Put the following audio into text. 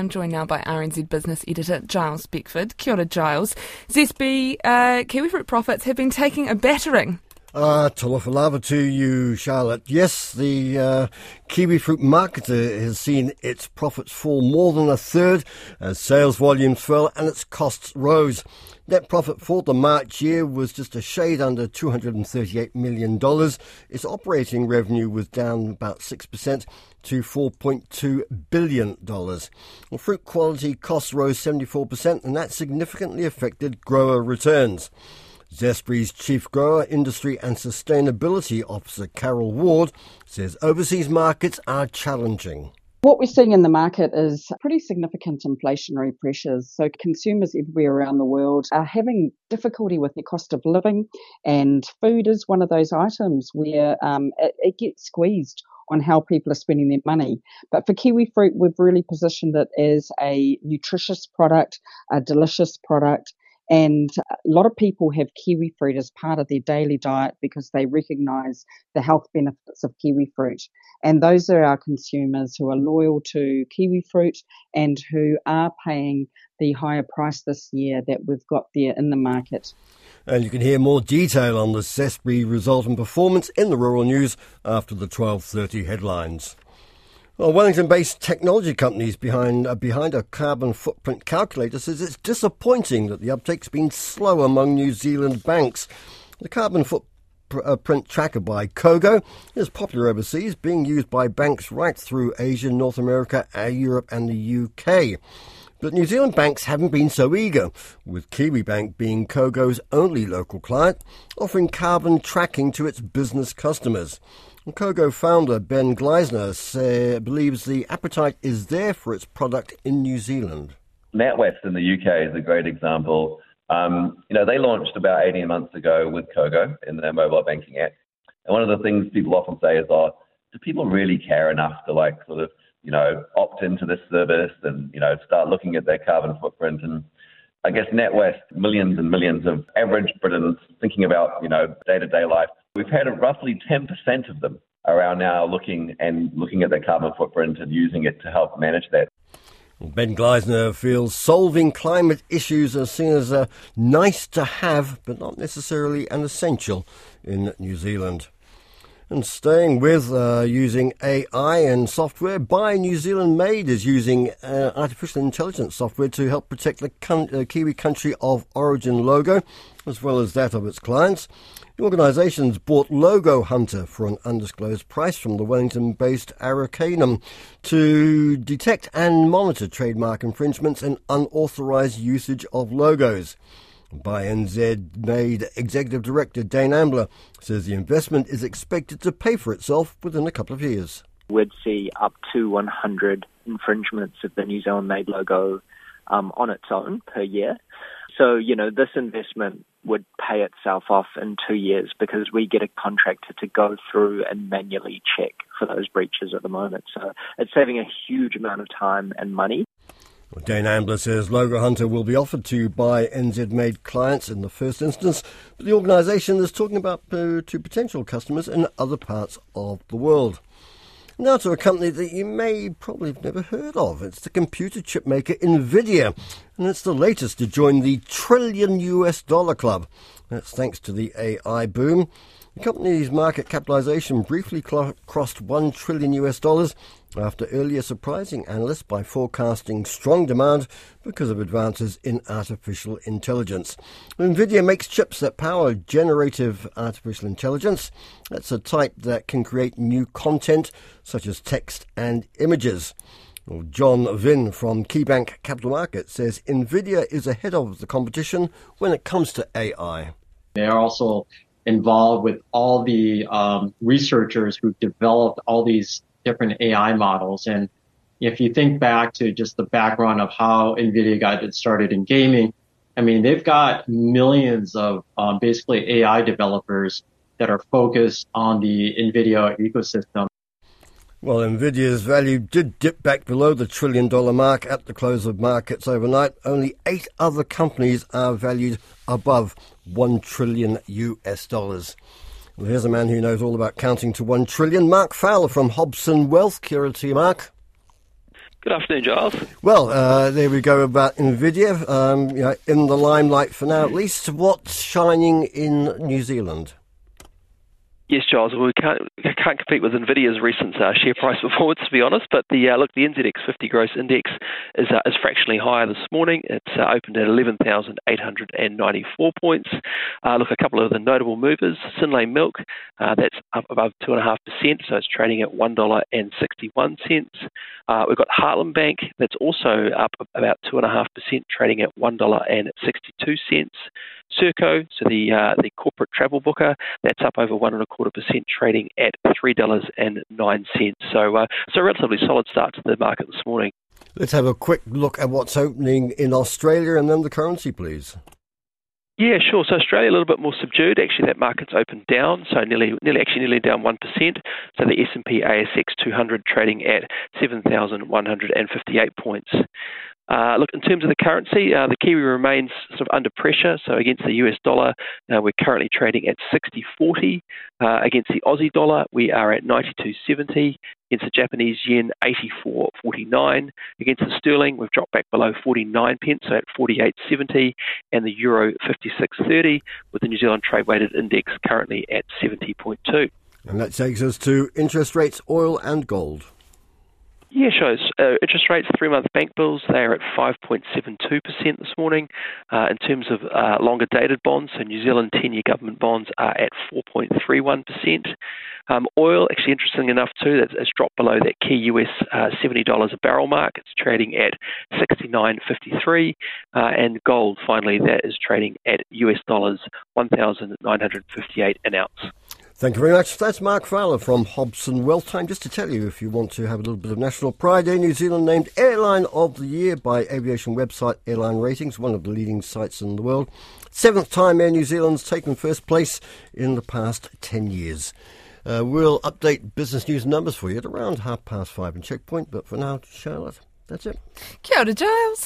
I'm joined now by RNZ business editor Giles Beckford. Kia ora, Giles. Zespri uh, kiwifruit profits have been taking a battering. Uh, lava to you, Charlotte. Yes, the uh, kiwi fruit marketer has seen its profits fall more than a third as sales volumes fell and its costs rose. Net profit for the March year was just a shade under $238 million. Its operating revenue was down about 6% to $4.2 billion. Well, fruit quality costs rose 74%, and that significantly affected grower returns. Zespri's Chief Grower, Industry and Sustainability Officer Carol Ward says overseas markets are challenging. What we're seeing in the market is pretty significant inflationary pressures. So, consumers everywhere around the world are having difficulty with their cost of living, and food is one of those items where um, it, it gets squeezed on how people are spending their money. But for kiwi fruit, we've really positioned it as a nutritious product, a delicious product, and a lot of people have kiwi fruit as part of their daily diet because they recognize the health benefits of kiwi fruit. And those are our consumers who are loyal to kiwi fruit and who are paying the higher price this year that we've got there in the market. And you can hear more detail on the Zespri result and performance in the Rural News after the 12:30 headlines. Well, Wellington-based technology companies behind uh, behind a carbon footprint calculator says it's disappointing that the uptake's been slow among New Zealand banks. The carbon footprint tracker by Cogo is popular overseas, being used by banks right through Asia, North America, uh, Europe, and the UK. But New Zealand banks haven't been so eager, with Kiwibank being Cogo's only local client, offering carbon tracking to its business customers. Cogo founder Ben Gleisner say, believes the appetite is there for its product in New Zealand. NatWest in the UK is a great example. Um, you know, they launched about 18 months ago with Cogo in their mobile banking app. And one of the things people often say is, oh, do people really care enough to like sort of, you know, opt into this service and, you know, start looking at their carbon footprint? And I guess NatWest, millions and millions of average Britons thinking about, you know, day to day life We've had roughly 10% of them are now looking and looking at their carbon footprint and using it to help manage that. Ben Gleisner feels solving climate issues are seen as a nice to have, but not necessarily an essential in New Zealand. And staying with uh, using AI and software, Buy New Zealand Made is using uh, artificial intelligence software to help protect the uh, Kiwi country of origin logo, as well as that of its clients. The organisation's bought Logo Hunter for an undisclosed price from the Wellington based Arcanum to detect and monitor trademark infringements and unauthorised usage of logos. Buy NZ made Executive Director Dane Ambler says the investment is expected to pay for itself within a couple of years. We'd see up to 100 infringements of the New Zealand made logo um, on its own per year. So, you know, this investment would pay itself off in two years because we get a contractor to go through and manually check for those breaches at the moment. So it's saving a huge amount of time and money. Dane Ambler says Logo Hunter will be offered to Buy NZ made clients in the first instance, but the organisation is talking about uh, to potential customers in other parts of the world. Now to a company that you may probably have never heard of. It's the computer chip maker Nvidia, and it's the latest to join the trillion US dollar club. That's thanks to the AI boom. The company's market capitalization briefly cl- crossed 1 trillion US dollars after earlier surprising analysts by forecasting strong demand because of advances in artificial intelligence. Nvidia makes chips that power generative artificial intelligence. That's a type that can create new content such as text and images. Well, John Vinh from KeyBanc Capital Markets says Nvidia is ahead of the competition when it comes to AI. They are also involved with all the um, researchers who've developed all these different AI models. And if you think back to just the background of how NVIDIA got it started in gaming, I mean, they've got millions of um, basically AI developers that are focused on the NVIDIA ecosystem. Well, Nvidia's value did dip back below the trillion dollar mark at the close of markets overnight. Only eight other companies are valued above 1 trillion US dollars. Well, here's a man who knows all about counting to 1 trillion, Mark Fowler from Hobson Wealth. Kia to you, Mark. Good afternoon, Giles. Well, uh, there we go about Nvidia. Um, you know, in the limelight for now, at least. What's shining in New Zealand? Yes, Giles. We can't can't compete with Nvidia's recent uh, share price performance, to be honest. But the uh, look, the NZX 50 gross index is uh, is fractionally higher this morning. It's uh, opened at 11,894 points. Uh, look, a couple of the notable movers: Synlait Milk, uh, that's up above two and a half percent, so it's trading at one dollar and sixty-one cents. we've got Heartland Bank, that's also up about two and a half percent, trading at one dollar and sixty-two cents. Serko, so the uh, the corporate travel booker, that's up over one and a quarter percent, trading at three dollars and nine cents. So, uh, so a relatively solid start to the market this morning. Let's have a quick look at what's opening in Australia and then the currency, please. Yeah, sure. So Australia a little bit more subdued. Actually, that market's opened down, so nearly, nearly actually nearly down one percent. So the S and P ASX 200 trading at 7,158 points. Uh, look, in terms of the currency, uh, the Kiwi remains sort of under pressure. So against the US dollar, uh, we're currently trading at 60.40. Uh, against the Aussie dollar, we are at 92.70. Against the Japanese yen, 84.49. Against the sterling, we've dropped back below 49 pence, so at 48.70. And the euro, 56.30, with the New Zealand trade weighted index currently at 70.2. And that takes us to interest rates, oil, and gold. Yeah, sure. Uh, interest rates, three month bank bills, they are at 5.72% this morning. Uh, in terms of uh, longer dated bonds, so New Zealand 10 year government bonds are at 4.31%. Um, oil, actually interesting enough too, that has dropped below that key US uh, $70 a barrel mark. It's trading at 69.53. Uh, and gold, finally, that is trading at US dollars 1,958 an ounce. Thank you very much. That's Mark Fowler from Hobson Wealth Time. Just to tell you, if you want to have a little bit of national pride, Air New Zealand named Airline of the Year by aviation website Airline Ratings, one of the leading sites in the world. Seventh time Air New Zealand's taken first place in the past 10 years. Uh, we'll update business news numbers for you at around half past five in Checkpoint, but for now, Charlotte, that's it. Kia ora, Giles.